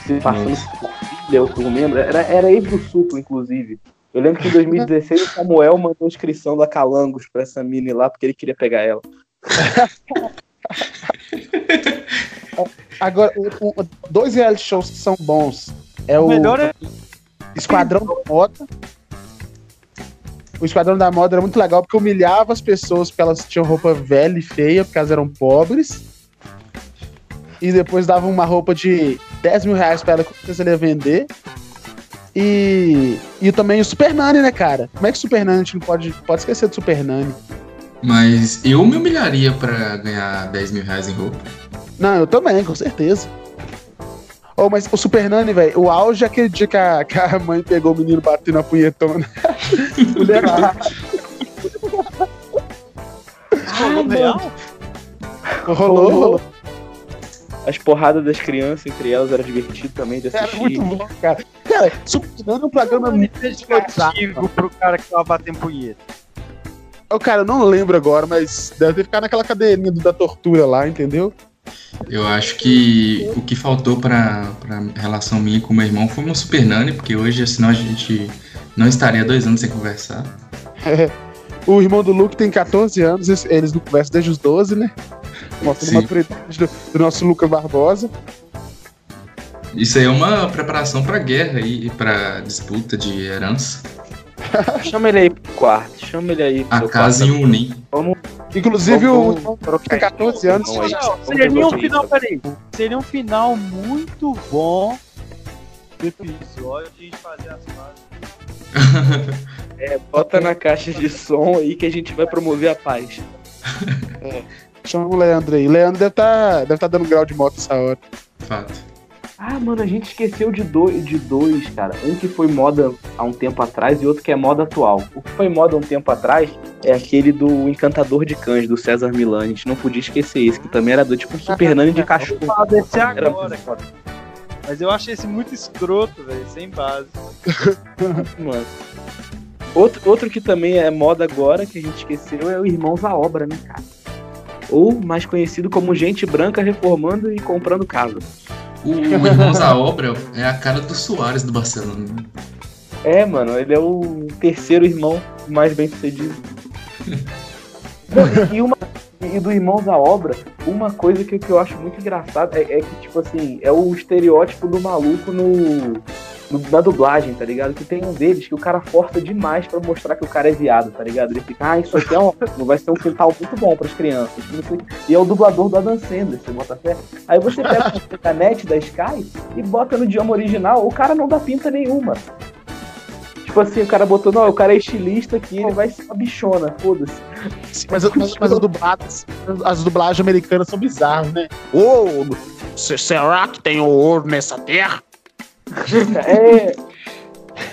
Se passando Nossa. por filha ou por membro. Era, era ex do suplo, inclusive. Eu lembro que em 2016 o Samuel mandou inscrição da Calangos pra essa mina lá, porque ele queria pegar ela. Agora, o- o- dois reality shows que são bons é o O melhor é Esquadrão da Moda. O Esquadrão da Moda era muito legal porque humilhava as pessoas porque elas tinham roupa velha e feia, porque elas eram pobres. E depois dava uma roupa de 10 mil reais pra ela que ela ia vender. E, e também o Super Nani, né, cara? Como é que o Super Nani a gente não pode, pode esquecer do Super Nani? Mas eu me humilharia pra ganhar 10 mil reais em roupa. Não, eu também, com certeza. Oh, mas o Super Nani, velho, o auge é aquele dia que a, que a mãe pegou o menino batendo na punhetona. Mulher lá, rolou real? rolou, rolou. As porradas das crianças entre elas era divertido também de Era assistir. muito bom, cara. Cara, Super Nani é um programa muito investigativo pro cara que tava batendo punheta. Ô, Cara, eu não lembro agora, mas deve ter ficado naquela cadeirinha da tortura lá, entendeu? Eu acho que o que faltou pra, pra relação minha com meu irmão foi uma Super Nani, porque hoje, senão a gente não estaria dois anos sem conversar. O irmão do Luke tem 14 anos, eles- não conversam desde os 12, né? Mostrando a maturidade do, do nosso Lucas Barbosa. Isso aí é uma preparação pra guerra e pra disputa de herança. Chama ele aí pro quarto, chama ele aí pro A casa quarto. em Unim. Vamos, Inclusive, o vamos trocar tem 14 anos. Não, seria um final, peraí. Seria um final muito bom do episódio de a gente fazer as fases. É, bota na caixa de som aí que a gente vai promover a paz. Chama o Leandro aí. Leandro deve estar deve tá dando grau de moto essa hora. Fato. Ah, mano, a gente esqueceu de dois, de dois, cara. Um que foi moda há um tempo atrás e outro que é moda atual. O que foi moda há um tempo atrás é aquele do Encantador de Cães, do César Milan. A gente não podia esquecer esse, que também era do tipo um Super Nani de cachorro. Desse agora, cara. Mas eu achei esse muito escroto, velho, sem base. Mano. Outro, outro que também é moda agora, que a gente esqueceu, é o Irmãos à Obra, né, cara? Ou mais conhecido como Gente Branca Reformando e Comprando Casa. O, Irmãos à Obra é a cara do Soares do Barcelona. É, mano, ele é o terceiro irmão mais bem sucedido. e uma, E, do Irmãos à Obra, uma coisa que, que eu acho muito engraçada é, é que, tipo assim, é o estereótipo do maluco no, no- na dublagem, tá ligado? Que tem um deles que o cara força demais pra mostrar que o cara é viado, tá ligado? Ele fica, ah, isso aqui é um, vai ser um quintal muito bom crianças. sei o quê. E é o dublador do Adam Sandler, você bota fé. Aí você pega a net da Sky e bota no idioma original, o cara não dá pinta nenhuma. Tipo assim, o cara botou, não, o cara é estilista aqui, ele vai ser uma bichona, foda-se. Mas, mas, mas as, dubladas, as dublagens americanas são bizarras, né? Ô, se- será que tem ouro nessa terra? É.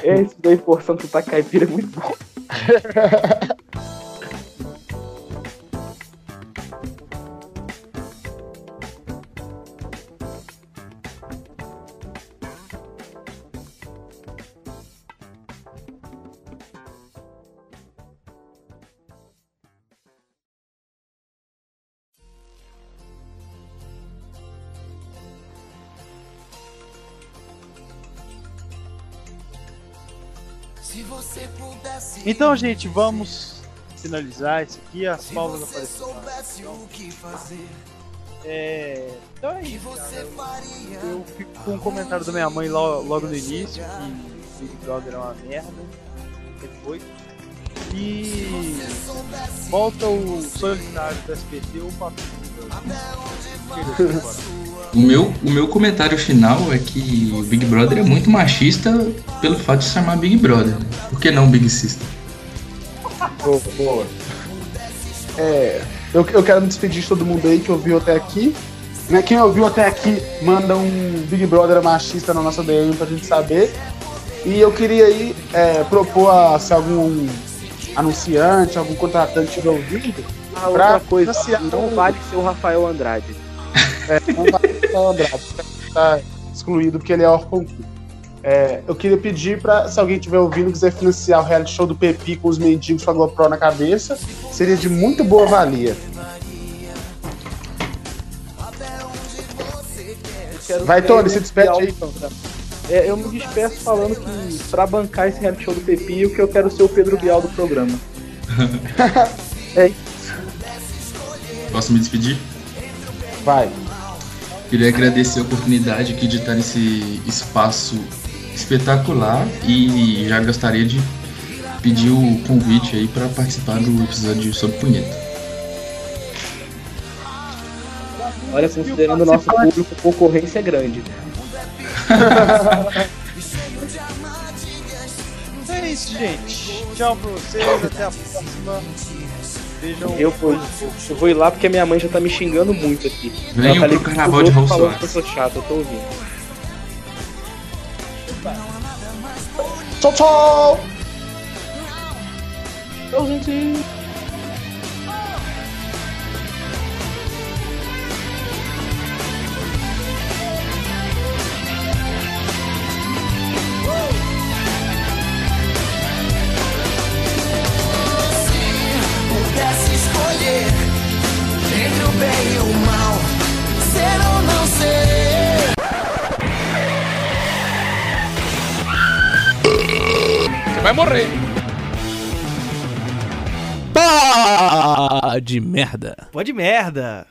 É isso daí forçando sotaque caipira é muito bom. Então, gente, vamos finalizar isso aqui. As você apareceram. fazer, É... Então é isso, cara. Eu fico com um comentário da minha mãe lo- logo no início, que Big Brother é uma merda. Depois. E volta o solitário do SBT ou o Papo. O meu, o meu comentário final é que o Big Brother é muito machista pelo fato de se chamar Big Brother. né? Por que não Big Sister? Boa, boa. É, eu, eu quero me despedir de todo mundo aí que ouviu até aqui. Né, quem ouviu até aqui, manda um Big Brother machista na nossa DM pra gente saber. E eu queria aí é, propor a, se algum anunciante, algum contratante estiver ouvindo, Ah, Pra outra coisa, não o- vale ser o Rafael Andrade. É, não vai ser o Andrade, tá excluído porque ele é órfão. É, eu queria pedir pra, se alguém estiver ouvindo quiser financiar o reality show do Pepi com os mendigos com a GoPro na cabeça, seria de muito boa valia. Vai, Tony, se despede aí. então, tá? É, eu me despeço falando que pra bancar esse reality show do Pepi, o que eu quero ser o Pedro Bial do programa. Posso me despedir? Vai. Queria agradecer a oportunidade aqui de estar nesse espaço espetacular e já gostaria de pedir o convite aí para participar do episódio sobre punheta. Olha, considerando o nosso público, a concorrência é grande. É isso, gente. Tchau pra vocês. Até a próxima. Vejam. Eu vou, eu vou ir lá porque a minha mãe já tá me xingando muito aqui. Venham Ela tá pro carnaval de que eu Soares. sou chato, eu tô ouvindo. Tchau, tchau! Tchau, gente. pudesse escolher entre o bem e o mal, ser ou não ser. Você vai morrer. Pá de merda. Pode merda.